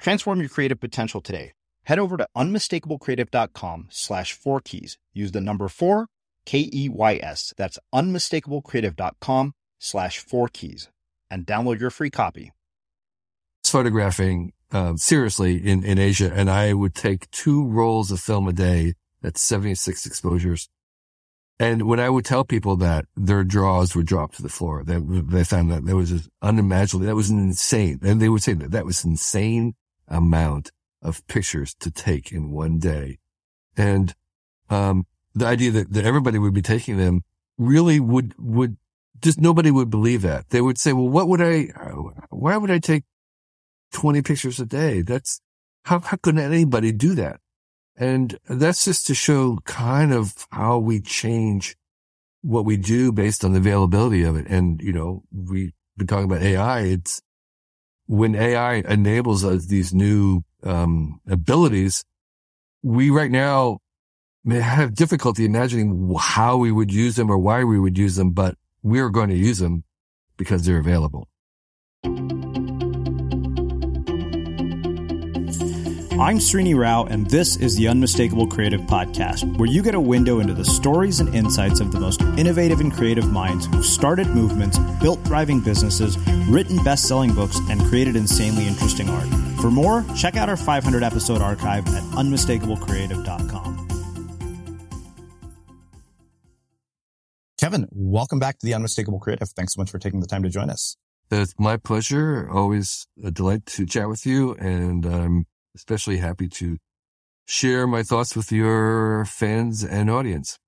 Transform your creative potential today. Head over to unmistakablecreative.com slash four keys. Use the number four, K E Y S. That's unmistakablecreative.com slash four keys and download your free copy. Photographing um, seriously in, in Asia, and I would take two rolls of film a day. That's 76 exposures. And when I would tell people that, their jaws would drop to the floor. They, they found that that was unimaginable. That was insane. And they would say that that was insane amount of pictures to take in one day. And, um, the idea that, that everybody would be taking them really would, would just nobody would believe that. They would say, well, what would I, why would I take 20 pictures a day? That's how, how could anybody do that? And that's just to show kind of how we change what we do based on the availability of it. And, you know, we've been talking about AI. It's, when AI enables us these new um, abilities, we right now may have difficulty imagining how we would use them or why we would use them, but we're going to use them because they're available. I'm Srini Rao, and this is the Unmistakable Creative Podcast, where you get a window into the stories and insights of the most innovative and creative minds who've started movements, built thriving businesses, written best selling books, and created insanely interesting art. For more, check out our 500 episode archive at unmistakablecreative.com. Kevin, welcome back to the Unmistakable Creative. Thanks so much for taking the time to join us. It's my pleasure. Always a delight to chat with you. And I'm especially happy to share my thoughts with your fans and audience.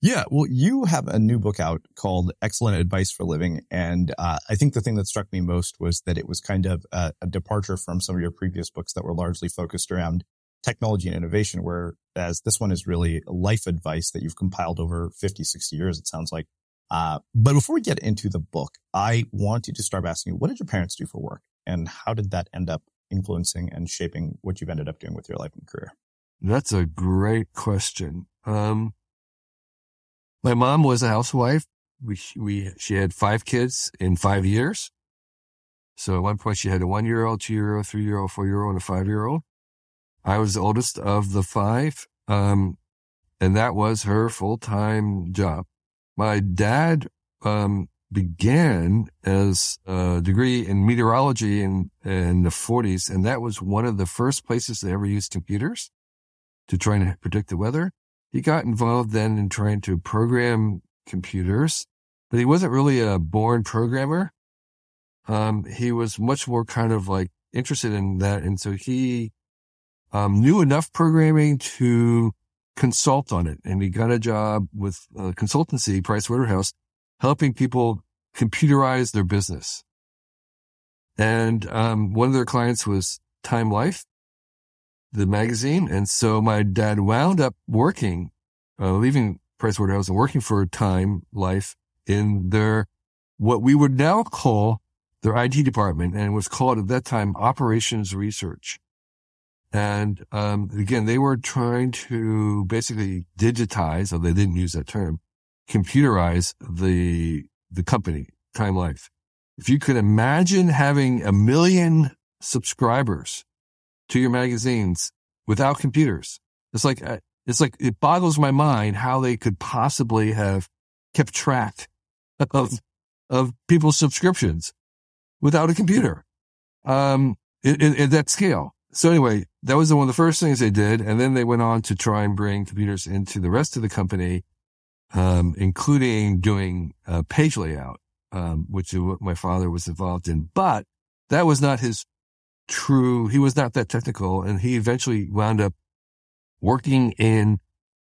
Yeah, well, you have a new book out called Excellent Advice for Living. And uh, I think the thing that struck me most was that it was kind of a, a, departure from some of your previous books that were largely focused around technology and innovation, whereas this one is really life advice that you've compiled over 50, 60 years, it sounds like. Uh, but before we get into the book, I want you to start asking you, what did your parents do for work? And how did that end up influencing and shaping what you've ended up doing with your life and career? That's a great question. Um, my mom was a housewife. We, we, she had five kids in five years. So at one point she had a one year old, two year old, three year old, four year old, and a five year old. I was the oldest of the five. Um, and that was her full time job. My dad, um, began as a degree in meteorology in, in the 40s. And that was one of the first places they ever used computers to try and predict the weather. He got involved then in trying to program computers, but he wasn't really a born programmer. Um, he was much more kind of like interested in that. And so he, um, knew enough programming to consult on it. And he got a job with a consultancy, Price Waterhouse, helping people computerize their business. And um, one of their clients was Time Life, the magazine. And so my dad wound up working, uh, leaving Pricewaterhouse and working for Time Life in their, what we would now call their IT department. And it was called at that time operations research. And, um, again, they were trying to basically digitize, although they didn't use that term, computerize the, the company, Time Life. If you could imagine having a million subscribers to your magazines without computers, it's like, uh, it's like, it boggles my mind how they could possibly have kept track of, of people's subscriptions without a computer, um, at that scale. so anyway, that was one of the first things they did. And then they went on to try and bring computers into the rest of the company, um, including doing uh, page layout, um, which is what my father was involved in. But that was not his true, he was not that technical. And he eventually wound up working in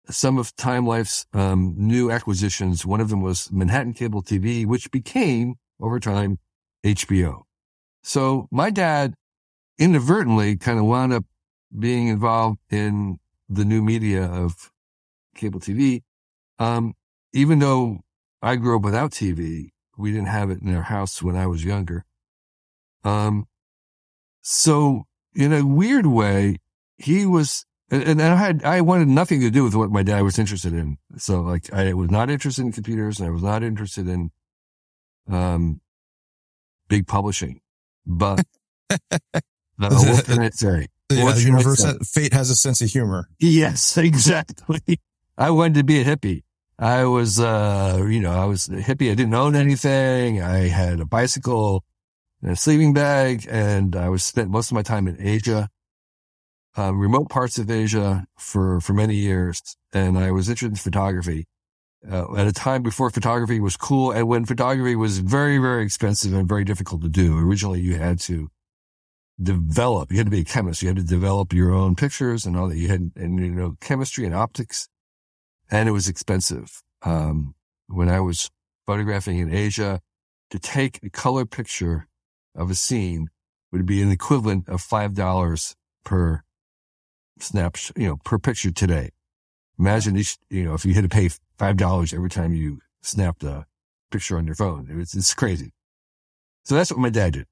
some of Time Life's um, new acquisitions. One of them was Manhattan Cable TV, which became over time HBO. So my dad inadvertently kind of wound up being involved in the new media of cable TV. Um, even though I grew up without TV, we didn't have it in our house when I was younger. Um, so in a weird way, he was, and I had, I wanted nothing to do with what my dad was interested in. So like I was not interested in computers and I was not interested in, um, big publishing, but what can I say? Yeah, universe, fate has a sense of humor. Yes, exactly. I wanted to be a hippie. I was, uh, you know, I was a hippie. I didn't own anything. I had a bicycle and a sleeping bag and I was spent most of my time in Asia, uh, remote parts of Asia for, for many years. And I was interested in photography. Uh, at a time before photography was cool and when photography was very, very expensive and very difficult to do. Originally, you had to develop, you had to be a chemist. You had to develop your own pictures and all that. You had, and you know, chemistry and optics and it was expensive. Um, when I was photographing in Asia to take a color picture of a scene would be an equivalent of $5 per snapshot, you know, per picture today. Imagine each, you know, if you had to pay $5 every time you snapped a picture on your phone, it was, it's crazy. So that's what my dad did.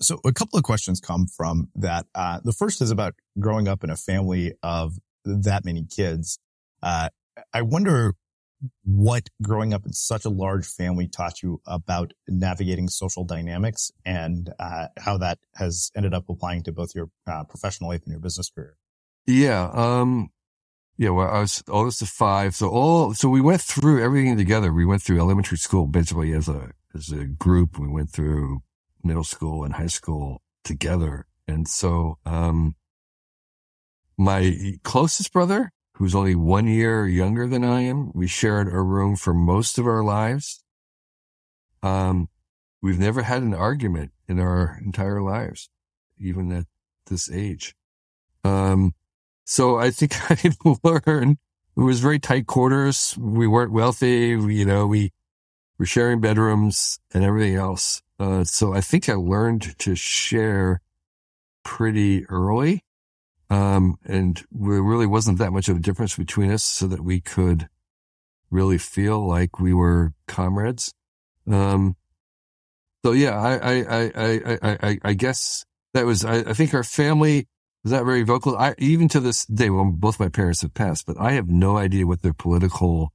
So a couple of questions come from that. Uh, the first is about growing up in a family of that many kids. Uh, I wonder what growing up in such a large family taught you about navigating social dynamics and uh, how that has ended up applying to both your uh, professional life and your business career. Yeah. Um, yeah. Well, I was oldest of five. So all, so we went through everything together. We went through elementary school basically as a, as a group. We went through middle school and high school together. And so, um, my closest brother who's only one year younger than I am. We shared a room for most of our lives. Um, we've never had an argument in our entire lives, even at this age. Um, so I think I learned it was very tight quarters. We weren't wealthy. We, you know, we were sharing bedrooms and everything else. Uh, so I think I learned to share pretty early. Um, and there really wasn't that much of a difference between us so that we could really feel like we were comrades. Um, so yeah, I, I, I, I, I, I guess that was, I, I think our family was not very vocal. I, even to this day, well, both my parents have passed, but I have no idea what their political,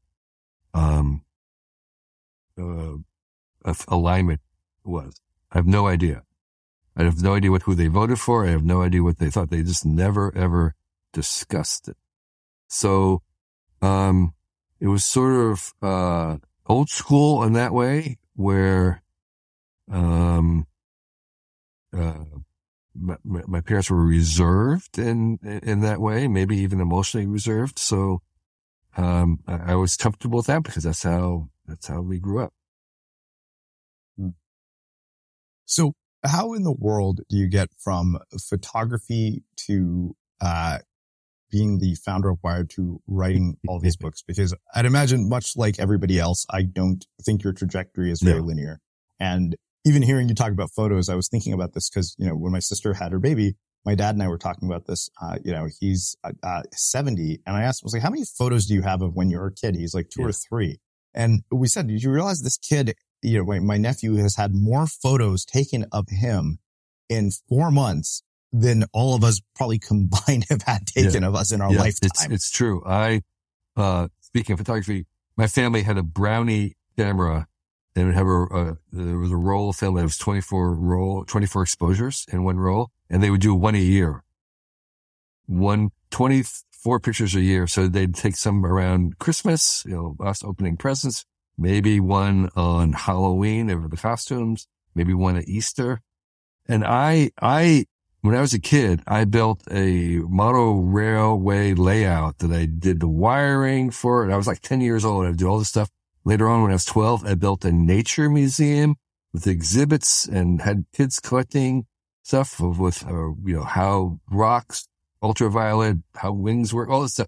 um, uh, alignment was. I have no idea. I have no idea what who they voted for. I have no idea what they thought. They just never ever discussed it. So, um, it was sort of, uh, old school in that way where, um, uh, my, my, parents were reserved in, in that way, maybe even emotionally reserved. So, um, I, I was comfortable with that because that's how, that's how we grew up. Hmm. So how in the world do you get from photography to uh, being the founder of Wired to writing all these books? Because I'd imagine, much like everybody else, I don't think your trajectory is very no. linear. And even hearing you talk about photos, I was thinking about this because you know when my sister had her baby, my dad and I were talking about this. Uh, you know, he's uh, uh 70, and I asked, I was like, "How many photos do you have of when you were a kid?" He's like, two yeah. or three. And we said, "Did you realize this kid you know, my, my nephew has had more photos taken of him in four months than all of us probably combined have had taken yeah. of us in our yeah, lifetime. It's, it's true. I, uh, speaking of photography, my family had a brownie camera and would have a, uh, there was a roll of film that was 24 roll, 24 exposures in one roll and they would do one a year. One, 24 pictures a year. So they'd take some around Christmas, you know, us opening presents, maybe one on Halloween over the costumes, maybe one at Easter. And I, I when I was a kid, I built a model railway layout that I did the wiring for. And I was like 10 years old. I did all this stuff. Later on, when I was 12, I built a nature museum with exhibits and had kids collecting stuff with, uh, you know, how rocks, ultraviolet, how wings work, all this stuff.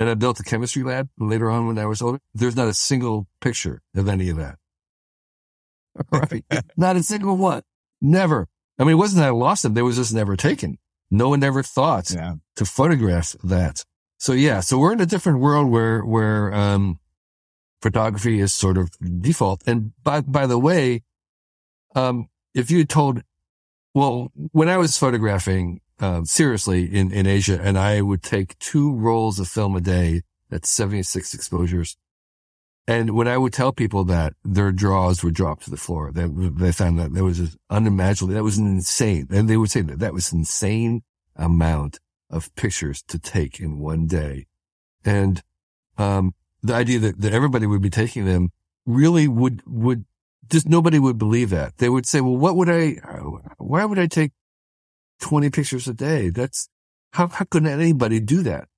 And I built a chemistry lab later on when I was older. There's not a single picture of any of that. Right. not a single one. Never. I mean, it wasn't that I lost them. They was just never taken. No one ever thought yeah. to photograph that. So yeah, so we're in a different world where, where, um, photography is sort of default. And by, by the way, um, if you told, well, when I was photographing, um, seriously in, in Asia and I would take two rolls of film a day, that's 76 exposures. And when I would tell people that their jaws would drop to the floor, they, they found that that was unimaginable. That was insane. And they would say that that was insane amount of pictures to take in one day. And, um, the idea that, that everybody would be taking them really would, would just nobody would believe that. They would say, well, what would I, why would I take 20 pictures a day? That's how, how could anybody do that?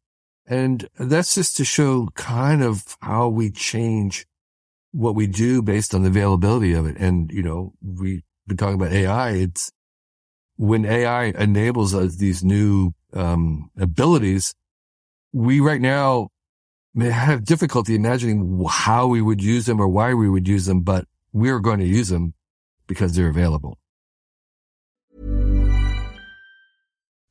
And that's just to show kind of how we change what we do based on the availability of it. And, you know, we've been talking about AI. It's when AI enables us these new, um, abilities, we right now may have difficulty imagining how we would use them or why we would use them, but we're going to use them because they're available.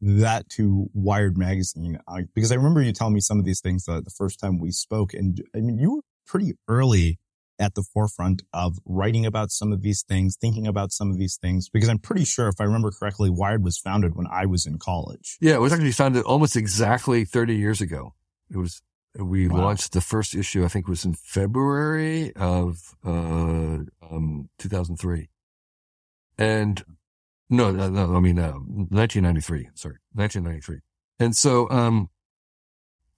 that to Wired magazine? Uh, because I remember you telling me some of these things the, the first time we spoke. And I mean, you were pretty early at the forefront of writing about some of these things, thinking about some of these things, because I'm pretty sure if I remember correctly, Wired was founded when I was in college. Yeah, it was actually founded almost exactly 30 years ago. It was, we wow. launched the first issue, I think was in February of, uh, um, 2003. And no, no, no I mean, uh, 1993, sorry, 1993. And so, um,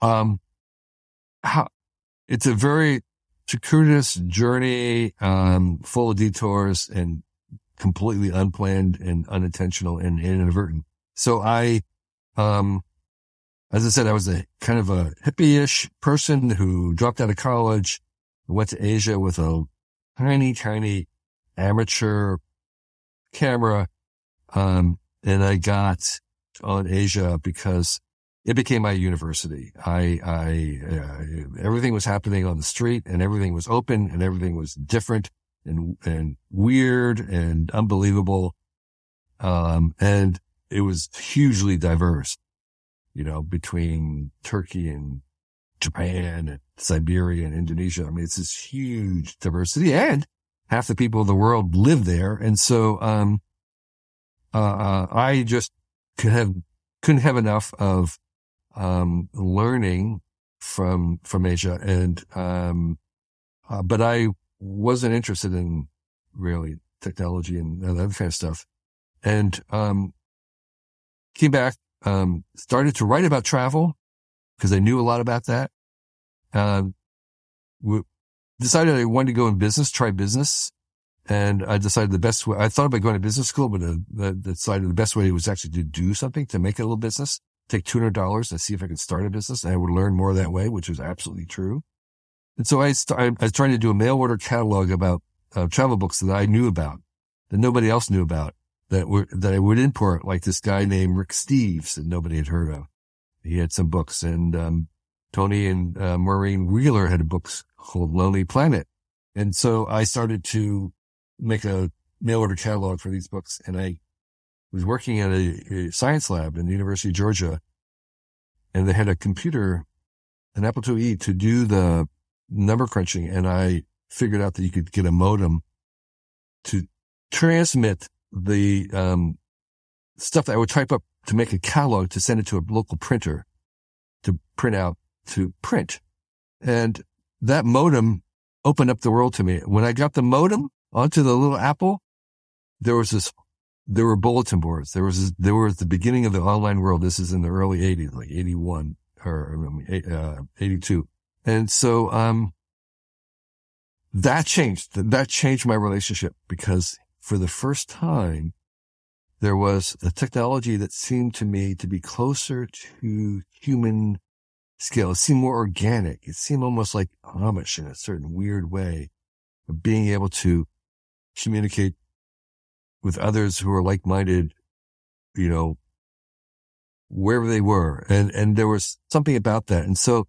um, how, it's a very circuitous journey, um, full of detours and completely unplanned and unintentional and inadvertent. So I, um, as I said, I was a kind of a hippie-ish person who dropped out of college, went to Asia with a tiny, tiny amateur camera. Um, and I got on Asia because it became my university. I, I, uh, everything was happening on the street and everything was open and everything was different and, and weird and unbelievable. Um, and it was hugely diverse, you know, between Turkey and Japan and Siberia and Indonesia. I mean, it's this huge diversity and half the people of the world live there. And so, um, uh, uh I just could have, couldn't have enough of um, learning from from Asia, and um, uh, but I wasn't interested in really technology and that kind of stuff, and um, came back, um, started to write about travel because I knew a lot about that. Um, decided I wanted to go in business, try business. And I decided the best way, I thought about going to business school, but uh, decided the best way was actually to do something to make a little business take $200 and see if I could start a business. And I would learn more that way, which was absolutely true. And so I, st- I was trying to do a mail order catalog about uh, travel books that I knew about, that nobody else knew about, that were, that I would import, like this guy named Rick Steves that nobody had heard of. He had some books and, um, Tony and uh, Maureen Wheeler had books called Lonely Planet. And so I started to make a mail order catalog for these books and I was working at a, a, science lab in the University of Georgia, and they had a computer, an Apple IIe, to do the number crunching. And I figured out that you could get a modem to transmit the um, stuff that I would type up to make a catalog to send it to a local printer to print out to print. And that modem opened up the world to me. When I got the modem onto the little Apple, there was this there were bulletin boards. There was, there was the beginning of the online world. This is in the early eighties, like 81 or uh, 82. And so, um, that changed. That changed my relationship because for the first time, there was a technology that seemed to me to be closer to human scale. It seemed more organic. It seemed almost like Amish in a certain weird way of being able to communicate with others who are like-minded, you know, wherever they were. And, and there was something about that. And so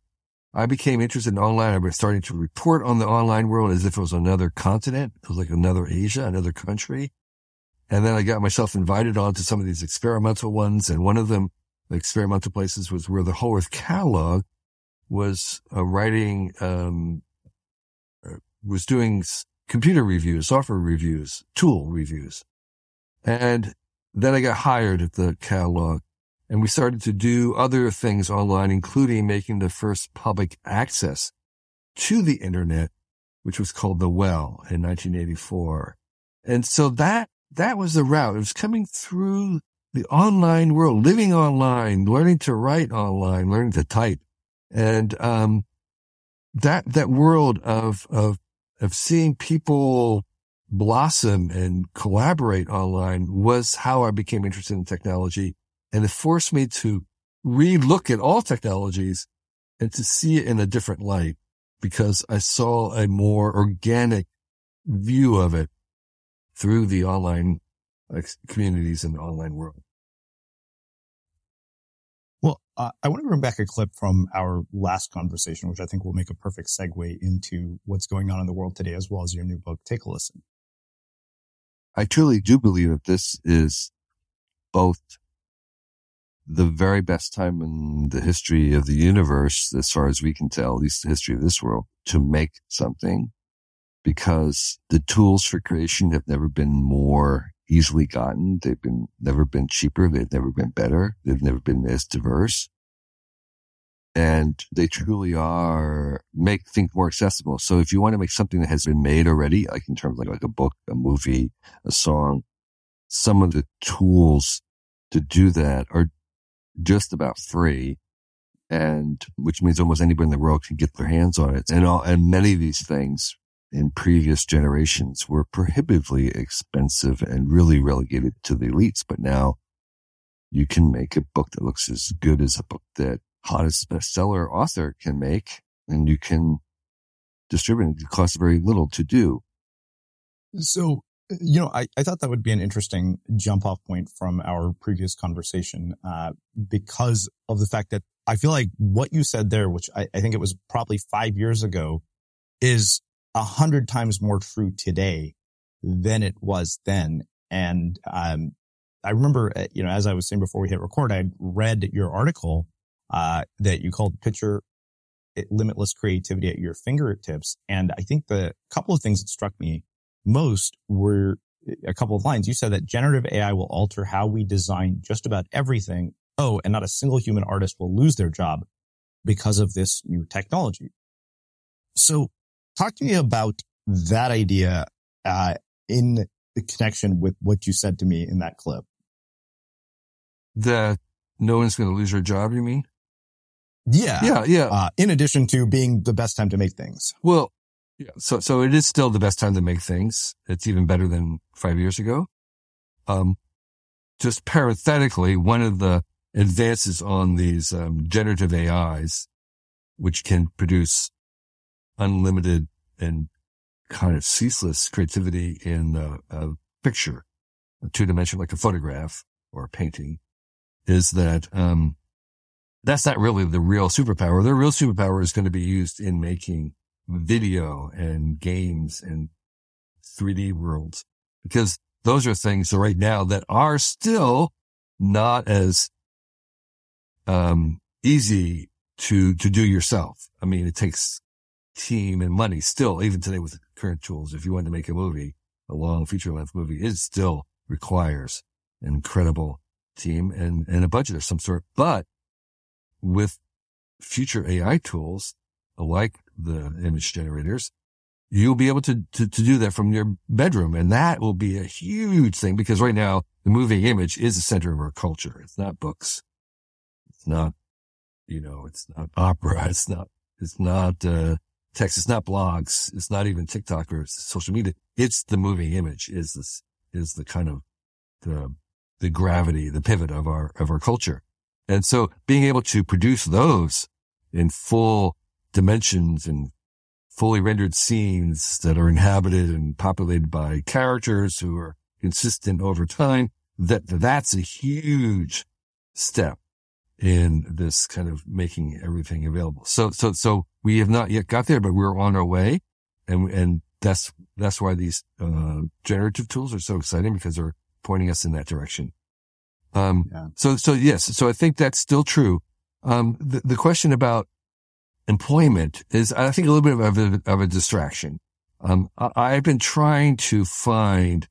I became interested in online. I was starting to report on the online world as if it was another continent. It was like another Asia, another country. And then I got myself invited onto some of these experimental ones. And one of them, the experimental places was where the Whole Earth Catalog was uh, writing, um, uh, was doing computer reviews, software reviews, tool reviews. And then I got hired at the catalog and we started to do other things online, including making the first public access to the internet, which was called the WELL in 1984. And so that, that was the route. It was coming through the online world, living online, learning to write online, learning to type. And, um, that, that world of, of, of seeing people blossom and collaborate online was how I became interested in technology. And it forced me to relook at all technologies and to see it in a different light because I saw a more organic view of it through the online communities and the online world. Uh, I want to bring back a clip from our last conversation, which I think will make a perfect segue into what's going on in the world today, as well as your new book. Take a listen. I truly do believe that this is both the very best time in the history of the universe, as far as we can tell, at least the history of this world, to make something because the tools for creation have never been more easily gotten. They've been never been cheaper. They've never been better. They've never been as diverse. And they truly are make things more accessible. So if you want to make something that has been made already, like in terms of like, like a book, a movie, a song, some of the tools to do that are just about free. And which means almost anybody in the world can get their hands on it. And all, and many of these things in previous generations were prohibitively expensive and really relegated to the elites. But now you can make a book that looks as good as a book that hottest bestseller author can make and you can distribute it. It costs very little to do. So, you know, I, I thought that would be an interesting jump off point from our previous conversation, uh, because of the fact that I feel like what you said there, which I, I think it was probably five years ago, is a hundred times more true today than it was then. And, um, I remember, uh, you know, as I was saying before we hit record, I read your article, uh, that you called picture limitless creativity at your fingertips. And I think the couple of things that struck me most were a couple of lines. You said that generative AI will alter how we design just about everything. Oh, and not a single human artist will lose their job because of this new technology. So Talk to me about that idea uh, in the connection with what you said to me in that clip. That no one's going to lose their job, you mean? Yeah. Yeah. Yeah. Uh, in addition to being the best time to make things. Well, yeah. So, so it is still the best time to make things. It's even better than five years ago. Um, just parenthetically, one of the advances on these um, generative AIs, which can produce unlimited and kind of ceaseless creativity in a, a picture, a two dimension, like a photograph or a painting is that, um, that's not really the real superpower. The real superpower is going to be used in making video and games and 3D worlds because those are things right now that are still not as, um, easy to, to do yourself. I mean, it takes team and money still, even today with current tools. If you want to make a movie, a long feature length movie, it still requires an incredible team and, and a budget of some sort. But with future AI tools like the image generators, you'll be able to, to, to do that from your bedroom. And that will be a huge thing because right now the moving image is the center of our culture. It's not books. It's not, you know, it's not opera. It's not, it's not, uh, text. It's not blogs. It's not even TikTok or social media. It's the moving image is this, is the kind of the, the gravity, the pivot of our, of our culture. And so being able to produce those in full dimensions and fully rendered scenes that are inhabited and populated by characters who are consistent over time, that that's a huge step in this kind of making everything available. So, so, so we have not yet got there, but we're on our way. And, and that's, that's why these, uh, generative tools are so exciting because they're pointing us in that direction. Um, yeah. so, so yes, so I think that's still true. Um, the, the question about employment is, I think a little bit of a, of a distraction. Um, I, I've been trying to find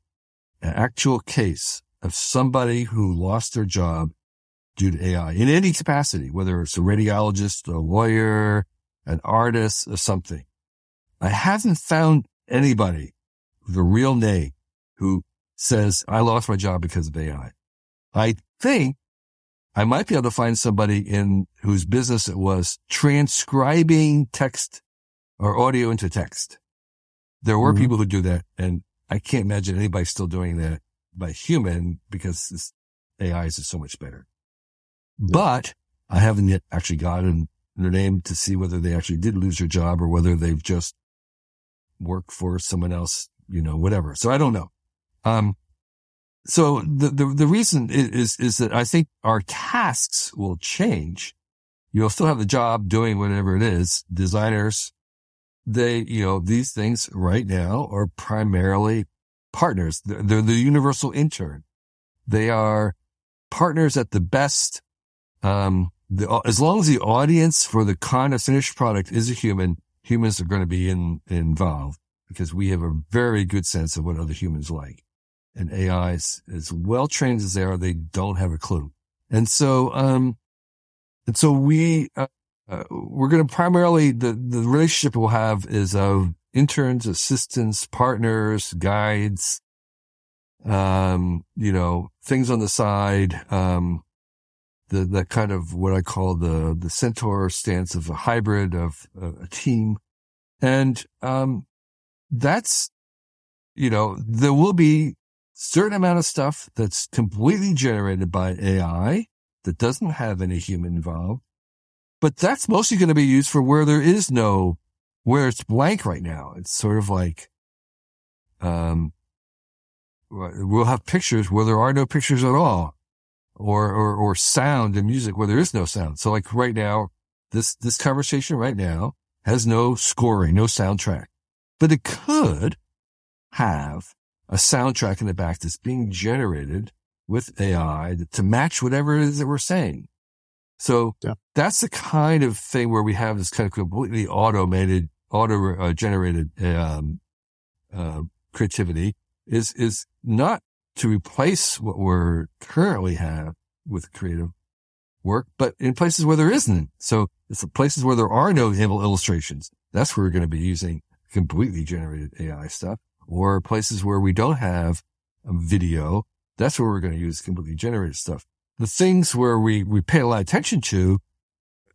an actual case of somebody who lost their job due to AI in any capacity, whether it's a radiologist, a lawyer, an artist or something. I haven't found anybody with a real name who says, I lost my job because of AI. I think I might be able to find somebody in whose business it was transcribing text or audio into text. There were mm-hmm. people who do that and I can't imagine anybody still doing that by human because this AI is so much better. But I haven't yet actually gotten their name to see whether they actually did lose their job or whether they've just worked for someone else, you know, whatever. So I don't know. Um, so the, the, the reason is, is that I think our tasks will change. You'll still have the job doing whatever it is. Designers, they, you know, these things right now are primarily partners. They're, they're the universal intern. They are partners at the best um, the, as long as the audience for the kind of finished product is a human, humans are going to be in, involved because we have a very good sense of what other humans like. And AIs, as well trained as they are, they don't have a clue. And so, um, and so we, uh, uh, we're going to primarily, the, the relationship we'll have is of interns, assistants, partners, guides, um, you know, things on the side, um, the, the kind of what I call the, the centaur stance of a hybrid of a, a team. And, um, that's, you know, there will be certain amount of stuff that's completely generated by AI that doesn't have any human involved. But that's mostly going to be used for where there is no, where it's blank right now. It's sort of like, um, we'll have pictures where there are no pictures at all or, or, or sound and music where there is no sound. So like right now, this, this conversation right now has no scoring, no soundtrack, but it could have a soundtrack in the back that's being generated with AI to match whatever it is that we're saying. So yeah. that's the kind of thing where we have this kind of completely automated, auto uh, generated, um, uh, creativity is, is not to replace what we're currently have with creative work, but in places where there isn't. So it's the places where there are no illustrations. That's where we're going to be using completely generated AI stuff or places where we don't have a video. That's where we're going to use completely generated stuff. The things where we, we pay a lot of attention to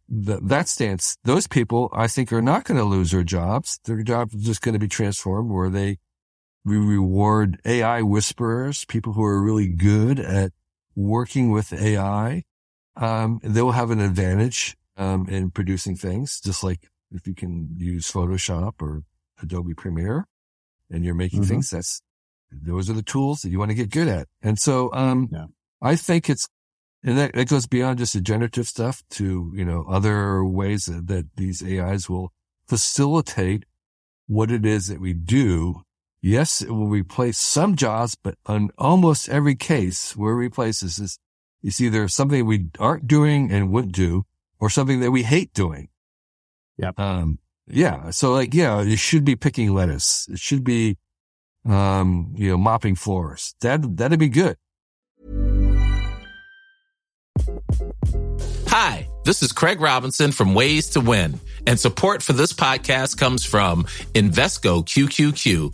that stance, those people I think are not going to lose their jobs. Their jobs are just going to be transformed where they we reward AI whisperers, people who are really good at working with AI. Um, they will have an advantage, um, in producing things, just like if you can use Photoshop or Adobe Premiere and you're making mm-hmm. things, that's, those are the tools that you want to get good at. And so, um, yeah. I think it's, and that, that goes beyond just the generative stuff to, you know, other ways that, that these AIs will facilitate what it is that we do Yes, it will replace some jobs, but in almost every case where it replaces is, it's either something we aren't doing and wouldn't do or something that we hate doing. Yeah. Um, yeah. So like, yeah, you should be picking lettuce. It should be, um, you know, mopping floors. That, that'd be good. Hi, this is Craig Robinson from Ways to Win and support for this podcast comes from Invesco QQQ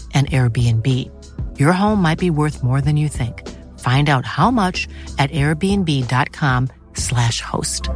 an Airbnb. Your home might be worth more than you think. Find out how much at airbnb.com/slash host.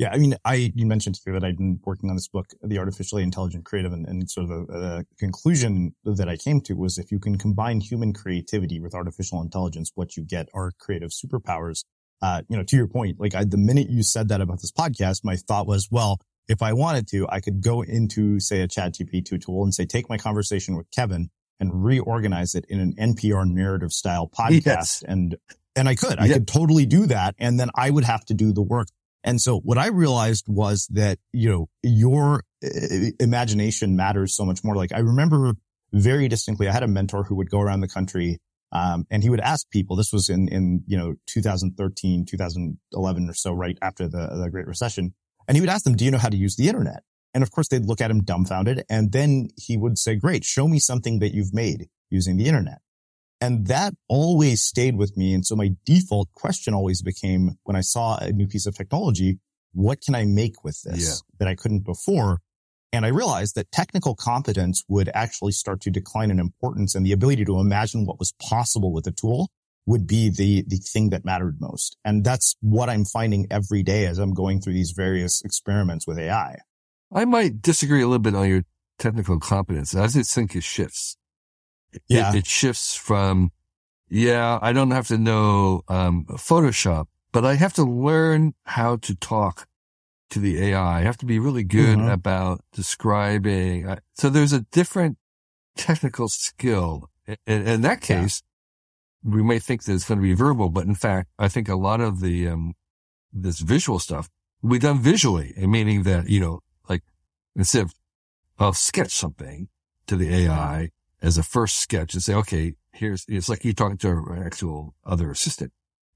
Yeah, I mean, I you mentioned too that I've been working on this book, The Artificially Intelligent Creative, and, and sort of the, the conclusion that I came to was if you can combine human creativity with artificial intelligence, what you get are creative superpowers. Uh, you know, to your point, like I, the minute you said that about this podcast, my thought was, well, if I wanted to, I could go into say a ChatGPT tool and say, take my conversation with Kevin and reorganize it in an NPR narrative style podcast. Yes. And, and I could, I Yeah. could totally do that. And then I would have to do the work. And so what I realized was that, you know, your uh, imagination matters so much more. Like I remember very distinctly, I had a mentor who would go around the country um, and he would ask people, this was in, in, you know, 2013, 2011 or so, right after the, the Great Recession. And he would ask them, do you know how to use the internet? And of course they'd look at him dumbfounded. And then he would say, great, show me something that you've made using the internet. And that always stayed with me. And so my default question always became when I saw a new piece of technology, what can I make with this Yeah. that I couldn't before? And I realized that technical competence would actually start to decline in importance and the ability to imagine what was possible with a tool would be the, the thing that mattered most. And that's what I'm finding every day as I'm going through these various experiments with AI. I might disagree a little bit on your technical competence. I just think it shifts. It- Yeah. It, shifts from, yeah, I don't have to know um, Photoshop, but I have to learn how to talk to the AI. I have to be really good Mhm. about describing. uh, So there's a different technical skill. In, in that case, we may think that it's going to be verbal, but in fact, I think a lot of the, um, this visual stuff will be done visually, meaning that, you know, like instead of I'll sketch something to the AI as a first sketch and say, okay, here's, it's like you're talking to an actual other assistant.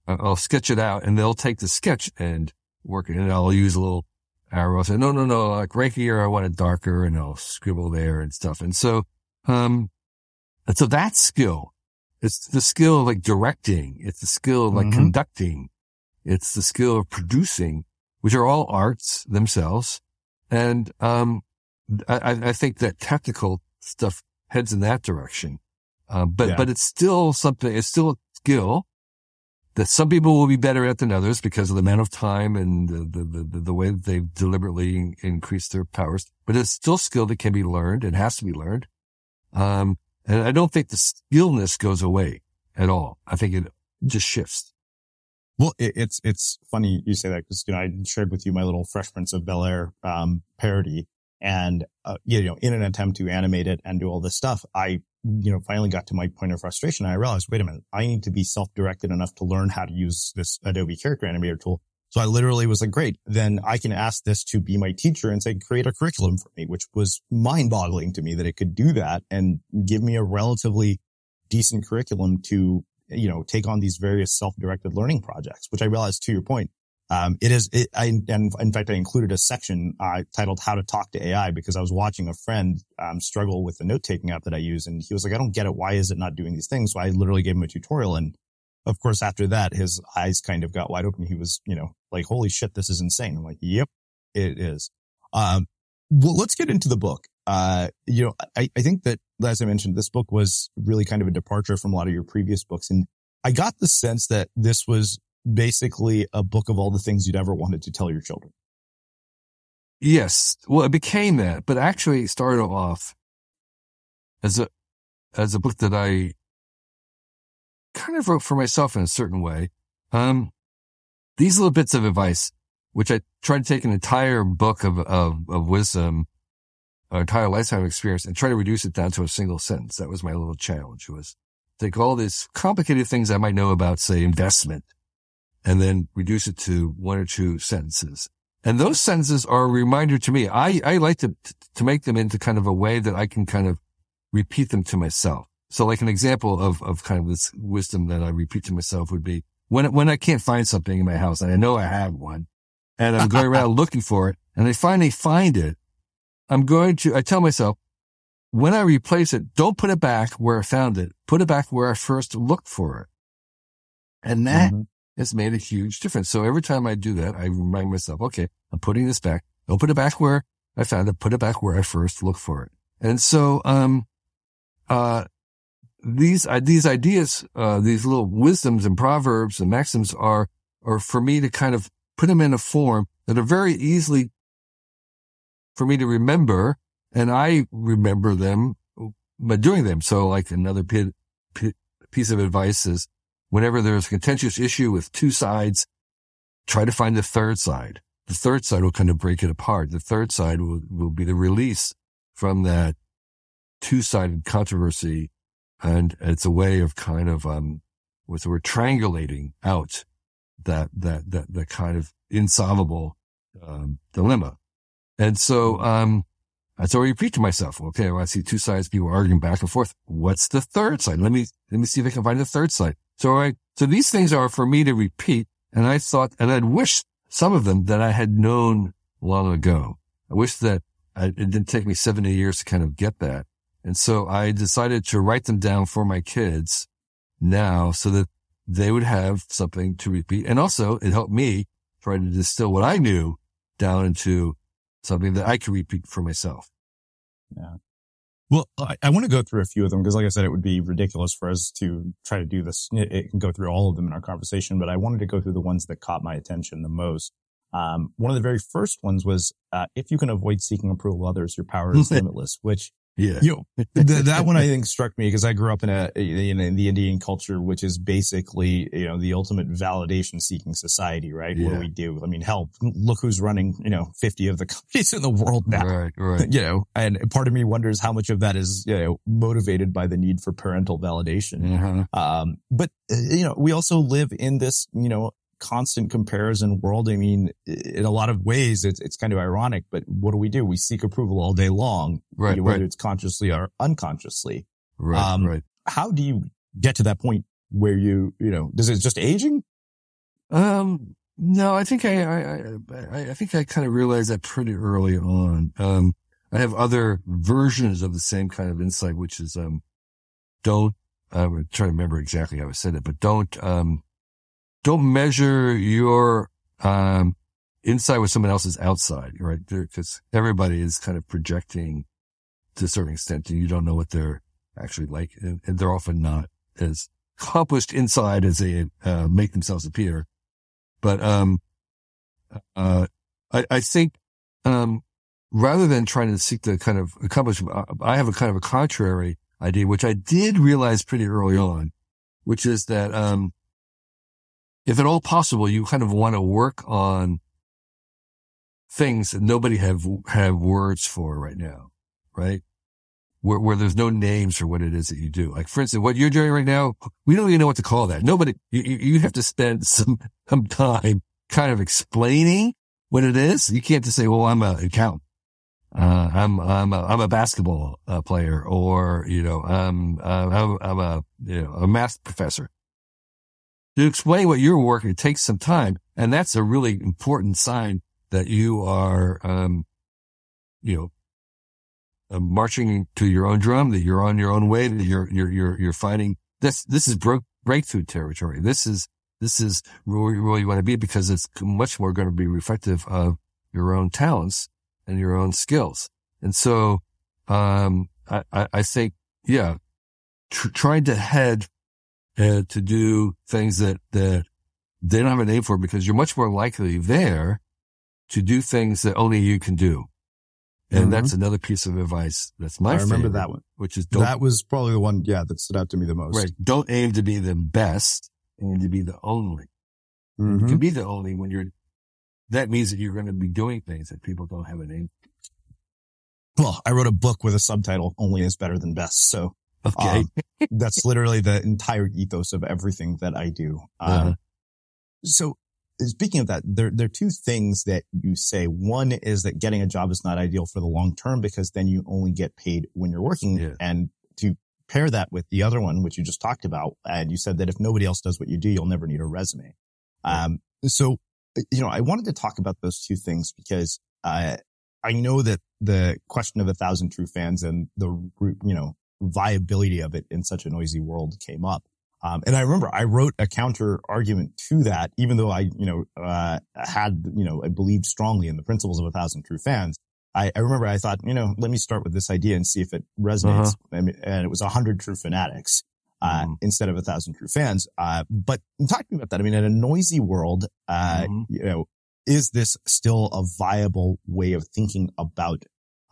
I'll sketch it out and they'll take the sketch and work it and I'll use a little arrow. I Say, no, no, no, like right here, I want it darker and I'll scribble there and stuff. And so, um, and so that skill, it's the skill of like directing. It's the skill of like Mhm. conducting. It's the skill of producing, which are all arts themselves. And, um, I, I- I think that technical stuff heads in that direction. Um, but, Yeah. but it's still something, it's still a skill that some people will be better at than others because of the amount of time and the, the, the, the way that they've deliberately in- increased their powers. But it's still skill that can be learned and has to be learned. Um, and I don't think the skillness goes away at all. I think it just shifts. Well, it, it's, it's funny you say that because, you know, I shared with you my little Fresh Prince of Bel Air, um, parody and, uh, you know, in an attempt to animate it and do all this stuff, I, you know, finally got to my point of frustration. I realized, wait a minute, I need to be self-directed enough to learn how to use this Adobe character animator tool. So I literally was like, great, then I can ask this to be my teacher and say, create a curriculum for me, which was mind boggling to me that it could do that and give me a relatively decent curriculum to, you know, take on these various self-directed learning projects, which I realized to your point, um, it is, it, I, and in fact, I included a section, uh, titled how to talk to AI because I was watching a friend, um, struggle with the note taking app that I use. And he was like, I don't get it. Why is it not doing these things? So I literally gave him a tutorial. And of course, after that, his eyes kind of got wide open. He was, you know, like, holy shit, this is insane. I'm like, yep, it is. Um, well, let's get into the book. Uh, you know, I, I think that, as I mentioned, this book was really kind of a departure from a lot of your previous books. And I got the sense that this was basically a book of all the things you'd ever wanted to tell your children. Yes. Well, it became that, but actually it started off as a, as a book that I kind of wrote for myself in a certain way. Um, these little bits of advice, which I try to take an entire book of, of, of wisdom, an entire lifetime experience and try to reduce it down to a single sentence. That was my little challenge was take all these complicated things I might know about, say, investment and then reduce it to one or two sentences. And those sentences are a reminder to me. I, I like to, to make them into kind of a way that I can kind of repeat them to myself. So like an example of, of kind of this wisdom that I repeat to myself would be when, when I can't find something in my house and I know I have one and I'm going around looking for it and I finally find it, I'm going to, I tell myself, when I replace it, don't put it back where I found it. Put it back where I first looked for it. And that mm-hmm. has made a huge difference. So every time I do that, I remind myself, okay, I'm putting this back. Don't put it back where I found it. Put it back where I first looked for it. And so, um, uh, these, these ideas, uh, these little wisdoms and proverbs and maxims are, are for me to kind of put them in a form that are very easily for me to remember and I remember them by doing them. So like another piece of advice is whenever there's a contentious issue with two sides, try to find the third side. The third side will kind of break it apart. The third side will, will be the release from that two sided controversy. And it's a way of kind of, um, what's the triangulating out that, that, that, that kind of insolvable, um, dilemma. And so, um, I so I repeat to myself, okay, well, I see two sides, people arguing back and forth. What's the third side? Let me, let me see if I can find the third side. So I, so these things are for me to repeat. And I thought, and I'd wished some of them that I had known long ago. I wish that I, it didn't take me 70 years to kind of get that. And so I decided to write them down for my kids now so that they would have something to repeat. And also it helped me try to distill what I knew down into something that I could repeat for myself. Yeah. Well, I, I want to go through a few of them because, like I said, it would be ridiculous for us to try to do this. It, it, can go through all of them in our conversation, but I wanted to go through the ones that caught my attention the most. Um, one of the very first ones was, uh, if you can avoid seeking approval of others, your power is limitless, which yeah. You know, th- that one I think struck me because I grew up in a, in, in, the Indian culture, which is basically, you know, the ultimate validation seeking society, right? Yeah. What do we do? I mean, hell, look who's running, you know, 50 of the companies in the world now. Right, right. You know, and part of me wonders how much of that is, you know, motivated by the need for parental validation. Mm-hmm. Um, but, uh, you know, we also live in this, you know, constant comparison world. I mean, in a lot of ways, it's, it's kind of ironic, but what do we do? We seek approval all day long, right, whether right. it's consciously or unconsciously. Right, um, right. How do you get to that point where you, you know, does it just aging? Um, no, I think I, I, I, I think I kind of realized that pretty early on. Um, I have other versions of the same kind of insight, which is, um, don't, I'm trying to remember exactly how I said it, but don't, um, don't measure your um, inside with someone else's outside, right? Because everybody is kind of projecting to a certain extent, and you don't know what they're actually like, and, and they're often not as accomplished inside as they uh, make themselves appear. But um, uh, I, I think um, rather than trying to seek to kind of accomplish, I have a kind of a contrary idea, which I did realize pretty early on, which is that um, if at all possible, you kind of want to work on things that nobody have, have words for right now, right? Where, where there's no names for what it is that you do. Like, for instance, what you're doing right now, we don't even know what to call that. Nobody, you, you have to spend some, some time kind of explaining what it is. You can't just say, well, I'm an accountant. Uh, I'm, I'm a, I'm a basketball uh, player or, you know, um, uh, I'm, I'm a, you know, a math professor to explain what you're working, it takes some time. And that's a really important sign that you are, um, you know, uh, marching to your own drum, that you're on your own way, that you're, you're, you're, you're finding this, this is bro- breakthrough territory. This is, this is where you really want to be because it's much more going to be reflective of your own talents and your own skills. And so, um, I, I, I think, yeah, tr- trying to head uh, to do things that, that they don't have a name for because you're much more likely there to do things that only you can do. And mm-hmm. that's another piece of advice. That's my favorite. I remember favorite, that one, which is that was probably the one. Yeah. That stood out to me the most. Right. Don't aim to be the best aim to be the only. Mm-hmm. You can be the only when you're, that means that you're going to be doing things that people don't have a name. Well, I wrote a book with a subtitle, only is better than best. So okay. Um, that's literally the entire ethos of everything that I do. Uh-huh. Um, so speaking of that, there, there are two things that you say. One is that getting a job is not ideal for the long term because then you only get paid when you're working. Yeah. And to pair that with the other one, which you just talked about, and you said that if nobody else does what you do, you'll never need a resume. Um, so, you know, I wanted to talk about those two things because, uh, I know that the question of a thousand true fans and the, you know, viability of it in such a noisy world came up. Um, and I remember I wrote a counter argument to that, even though I, you know, uh, had, you know, I believed strongly in the principles of a thousand true fans. I, I remember I thought, you know, let me start with this idea and see if it resonates. Uh-huh. And, and, it was a hundred true fanatics, uh, Mhm. instead of a thousand true fans. Uh, but talking about that, I mean, in a noisy world, uh, Mhm. you know, is this still a viable way of thinking about,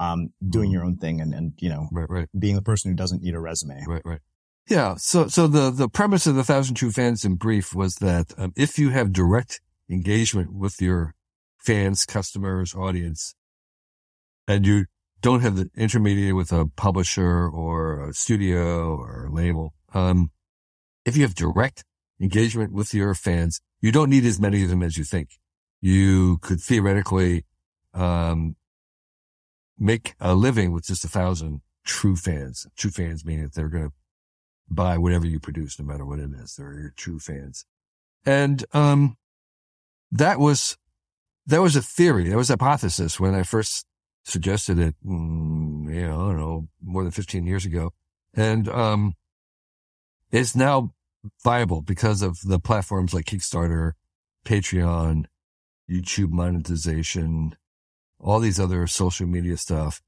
um, doing your own thing and, and, you know, Right, right, being the person who doesn't need a resume? right, right. Yeah. So, so the, the premise of the thousand true fans in brief was that um, if you have direct engagement with your fans, customers, audience, and you don't have the intermediary with a publisher or a studio or a label, um, if you have direct engagement with your fans, you don't need as many of them as you think. You could theoretically, um, make a living with just a thousand true fans. True fans meaning that they're going to buy whatever you produce, no matter what it is. They're your true fans. And, um, that was, that was a theory. That was a hypothesis when I first suggested it, mm, you know, I don't know, more than 15 years ago. And, um, it's now viable because of the platforms like Kickstarter, Patreon, YouTube monetization, all these other social media stuff,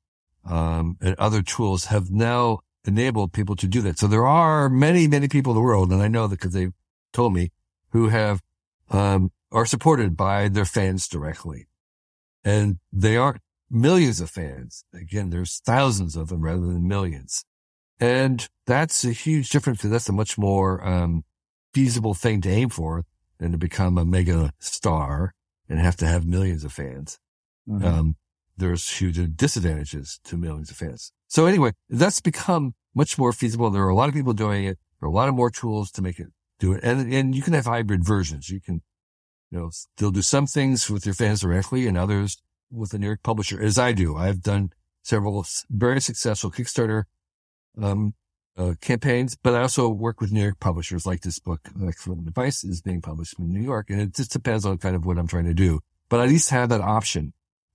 um, and other tools have now enabled people to do that. So there are many, many people in the world, and I know that because they've told me who have, um, are supported by their fans directly. And they aren't millions of fans. Again, there's thousands of them rather than millions. And that's a huge difference. Because that's a much more, um, feasible thing to aim for than to become a mega star and have to have millions of fans. Mhm. Um, there's huge disadvantages to millions of fans. So anyway, that's become much more feasible. There are a lot of people doing it. There are a lot of more tools to make it do it. And, and you can have hybrid versions. You can, you know, still do some things with your fans directly and others with a New York publisher, as I do. I've done several very successful Kickstarter, um, uh, campaigns, but I also work with New York publishers like this book, Excellent Advice is being published in New York. And it just depends on kind of what I'm trying to do, but I at least have that option.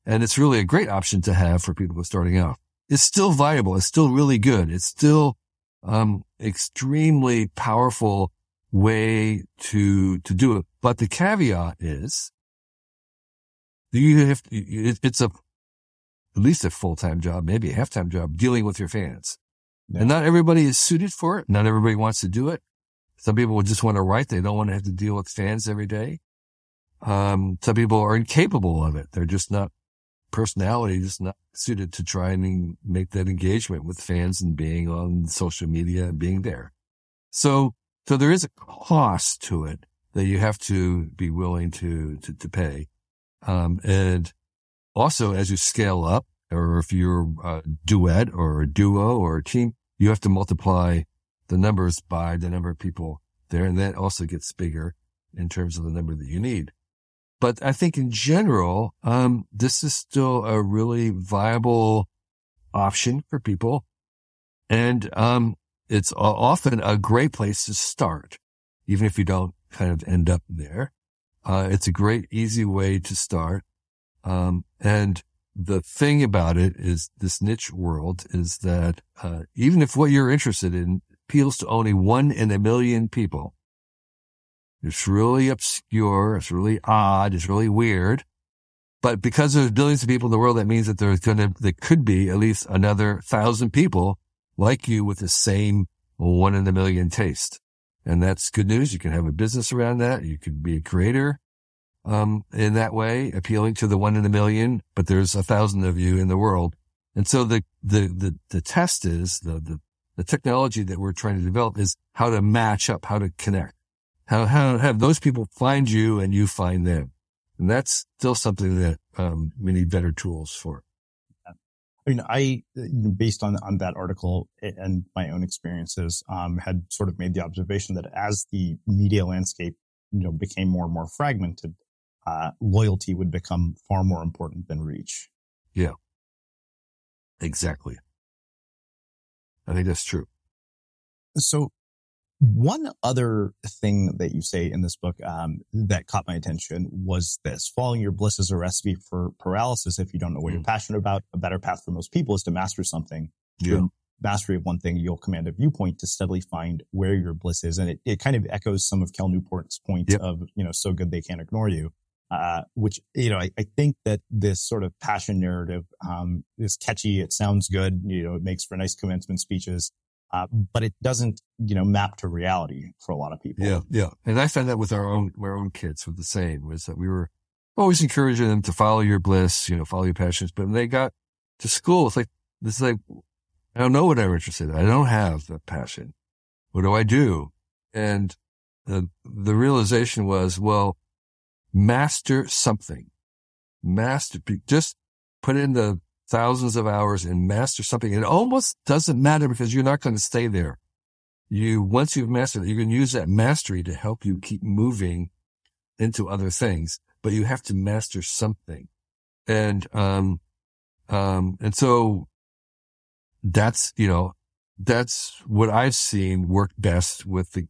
And it's really a great option to have for people who are starting out. It's still viable. It's still really good. It's still, um, extremely powerful way to, to do it. But the caveat is you have, it, it's a, at least a full-time job, maybe a half-time job dealing with your fans. Yeah. And not everybody is suited for it. Not everybody wants to do it. Some people would just want to write. They don't want to have to deal with fans every day. Um, some people are incapable of it. They're just not personality, just not suited to try and make that engagement with fans and being on social media and being there. So, so there is a cost to it that you have to be willing to, to, to pay. Um, and also as you scale up or if you're a duet or a duo or a team, you have to multiply the numbers by the number of people there. And that also gets bigger in terms of the number that you need. But I think in general, um, this is still a really viable option for people. And, um, it's often a great place to start, even if you don't kind of end up there. Uh, it's a great, easy way to start. Um, and the thing about it is this niche world is that, uh, even if what you're interested in appeals to only one in a million people, it's really obscure. It's really odd. It's really weird. But because there's billions of people in the world, that means that there's going to, there could be at least another thousand people like you with the same one in a million taste. And that's good news. You can have a business around that. You could be a creator, um, in that way, appealing to the one in a million, but there's a thousand of you in the world And so the, the, the, the test is the, the, the technology that we're trying to develop is how to match up, how to connect, how, how have those people find you and you find them. And that's still something that, um, we need better tools for. I mean, I, based on, on that article and my own experiences, um, had sort of made the observation that as the media landscape, you know, became more and more fragmented, uh, loyalty would become far more important than reach. Yeah. Exactly. I think that's true. So one other thing that you say in this book um, that caught my attention was this: following your bliss is a recipe for paralysis. If you don't know what mm. you're passionate about, a better path for most people is to master something. Yeah. mastery of one thing, you'll command a viewpoint to steadily find where your bliss is, and it, it kind of echoes some of Cal Newport's point yep. of you know so good they can't ignore you. Uh, which you know I, I, think that this sort of passion narrative um, is catchy. It sounds good. You know, it makes for nice commencement speeches. Uh, but it doesn't, you know, map to reality for a lot of people. Yeah, yeah. And I found that with our own, our own kids with the same was that we were always encouraging them to follow your bliss, you know, follow your passions. But when they got to school, it's like, this is like, I don't know what I'm interested in. I don't have the passion. What do I do? And the, the realization was, well, master something, master, just put in the thousands of hours and master something. It almost doesn't matter because you're not going to stay there. You, once you've mastered it, you can use that mastery to help you keep moving into other things, but you have to master something. And, um, um, and so that's, you know, that's what I've seen work best with the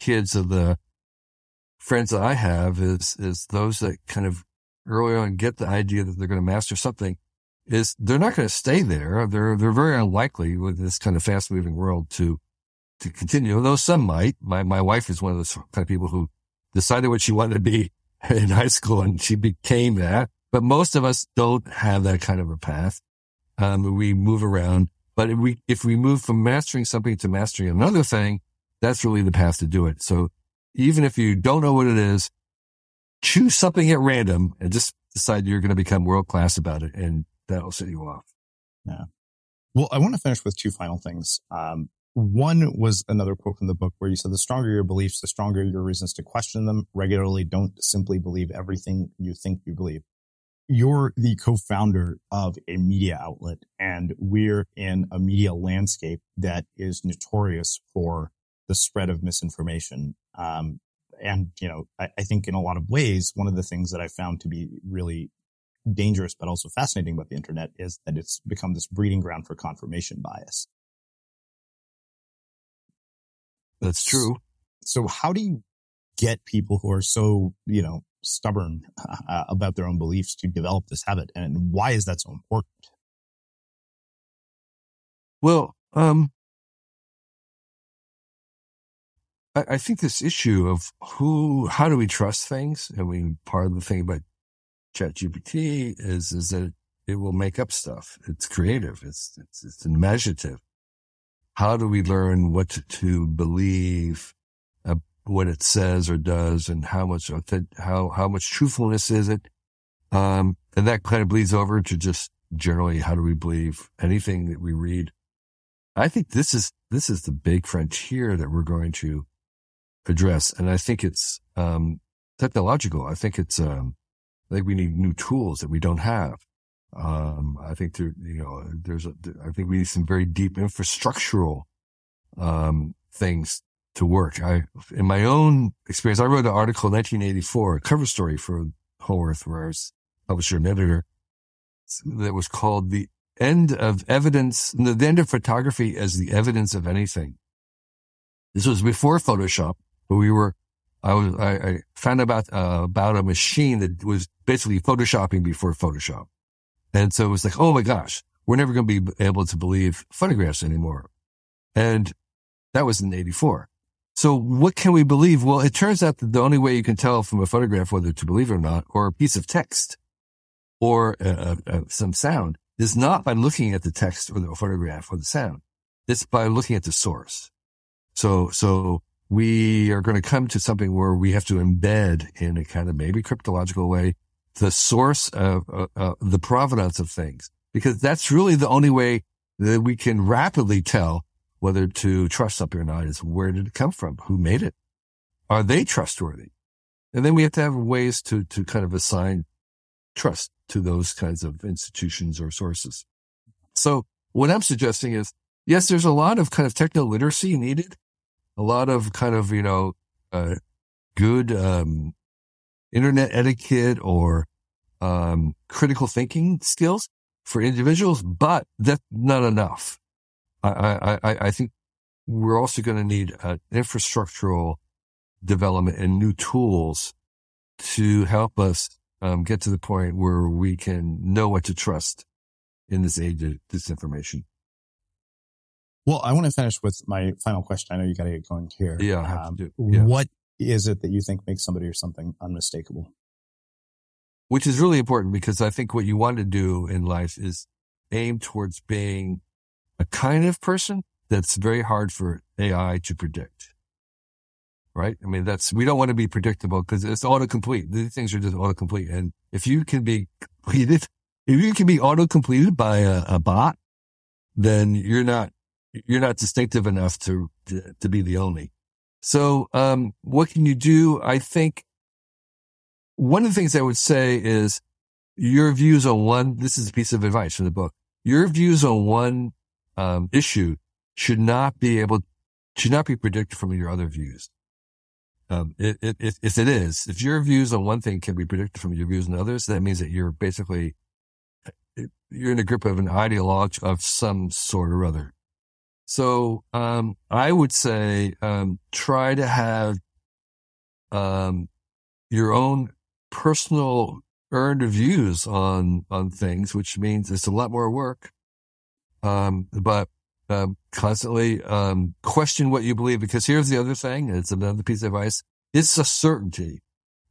kids of the friends that I have is, is those that kind of early on get the idea that they're going to master something is they're not going to stay there. They're, they're very unlikely with this kind of fast moving world to, to continue. Although some might. My, my wife is one of those kind of people who decided what she wanted to be in high school and she became that. But most of us don't have that kind of a path. Um, we move around, but if we, if we move from mastering something to mastering another thing, that's really the path to do it. So even if you don't know what it is, choose something at random and just decide you're going to become world class about it. And that'll set you off. Yeah. Well, I want to finish with two final things. Um, one was another quote from the book where you said, the stronger your beliefs, the stronger your reasons to question them regularly. Don't simply believe everything you think you believe. You're the co-founder of a media outlet and we're in a media landscape that is notorious for the spread of misinformation. Um, and, you know, I, I, think in a lot of ways, one of the things that I found to be really dangerous but also fascinating about the internet is that it's become this breeding ground for confirmation bias. That's true. So how do you get people who are so, you know, stubborn uh, about their own beliefs to develop this habit and why is that so important? Well, um, I, I think this issue of who, how do we trust things? I mean, part of the thing about ChatGPT is is that it will make up stuff. It's creative. It's it's, it's imaginative. How do we learn what to, believe, uh, what it says or does, and how much how how much truthfulness is it? Um, and that kind of bleeds over to just generally how do we believe anything that we read? I think this is this is the big frontier that we're going to address, and I think it's um, technological. I think it's um, I think we need new tools that we don't have. Um, I think there, you know, there's, a, I think we need some very deep infrastructural, um, things to work. I, in my own experience, I wrote an article in 1984, a cover story for Whole Earth, where I was publisher and editor that was called the end of evidence, the end of photography as the evidence of anything. This was before Photoshop, but we were I was, I, I found about, uh, about a machine that was basically photoshopping before Photoshop. And so it was like, oh my gosh, we're never going to be able to believe photographs anymore. And that was in 84. So what can we believe? Well, it turns out that the only way you can tell from a photograph whether to believe it or not, or a piece of text or uh, uh, some sound is not by looking at the text or the photograph or the sound. It's by looking at the source. So, so we are going to come to something where we have to embed in a kind of maybe cryptological way the source of uh, uh, the provenance of things. because that's really the only way that we can rapidly tell whether to trust something or not is where did it come from? Who made it? Are they trustworthy? And then we have to have ways to, to kind of assign trust to those kinds of institutions or sources. So what I'm suggesting is, yes, there's a lot of kind of techno literacy needed, a lot of kind of, you know, uh, good, um, internet etiquette or, um, critical thinking skills for individuals, but that's not enough. I, I, I think we're also going to need an infrastructural development and new tools to help us um, get to the point where we can know what to trust in this age of disinformation. Well, I want to finish with my final question. I know you got to get going here. Yeah, I have um, to do. Yeah. What is it that you think makes somebody or something unmistakable? Which is really important because I think what you want to do in life is aim towards being a kind of person that's very hard for AI to predict. Right? I mean, that's, we don't want to be predictable because it's autocomplete. These things are just autocomplete. And if you can be completed, if you can be auto-completed by a, a bot, then you're not, you're not distinctive enough to, to, be the only. So, um, what can you do? I think one of the things I would say is your views on one, this is a piece of advice from the book. Your views on one um, issue should not be able, should not be predicted from your other views. Um, it, it, it, if it is, if your views on one thing can be predicted from your views on others, that means that you're basically, you're in a grip of an ideologue of some sort or other. So, um, I would say, um, try to have, um, your own personal earned views on, on things, which means it's a lot more work. Um, but, um, constantly, um, question what you believe because here's the other thing. It's another piece of advice. It's a certainty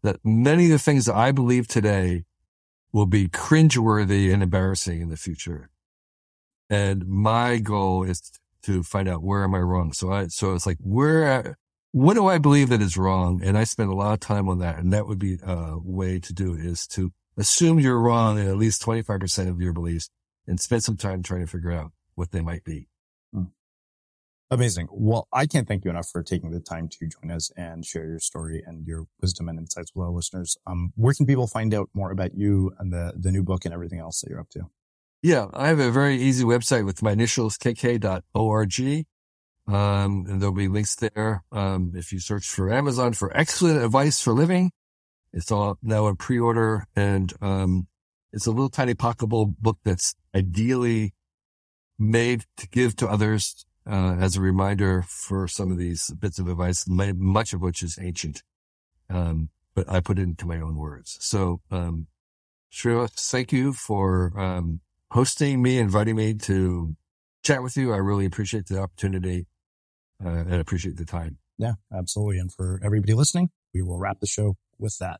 that many of the things that I believe today will be cringeworthy and embarrassing in the future. And my goal is to find out where am I wrong. So I, so it's like, where, what do I believe that is wrong? And I spend a lot of time on that. And that would be a way to do it is to assume you're wrong in at least 25% of your beliefs and spend some time trying to figure out what they might be. Hmm. Amazing. Well, I can't thank you enough for taking the time to join us and share your story and your wisdom and insights with our listeners. Um, where can people find out more about you and the, the new book and everything else that you're up to? Yeah, I have a very easy website with my initials, kk.org. Um, and there'll be links there. Um, if you search for Amazon for excellent advice for living, it's all now in pre-order and, um, it's a little tiny pocketable book that's ideally made to give to others, uh, as a reminder for some of these bits of advice, much of which is ancient. Um, but I put it into my own words. So, um, Srini, thank you for, um, hosting me, inviting me to chat with you. I really appreciate the opportunity uh, and appreciate the time. Yeah, absolutely. And for everybody listening, we will wrap the show with that.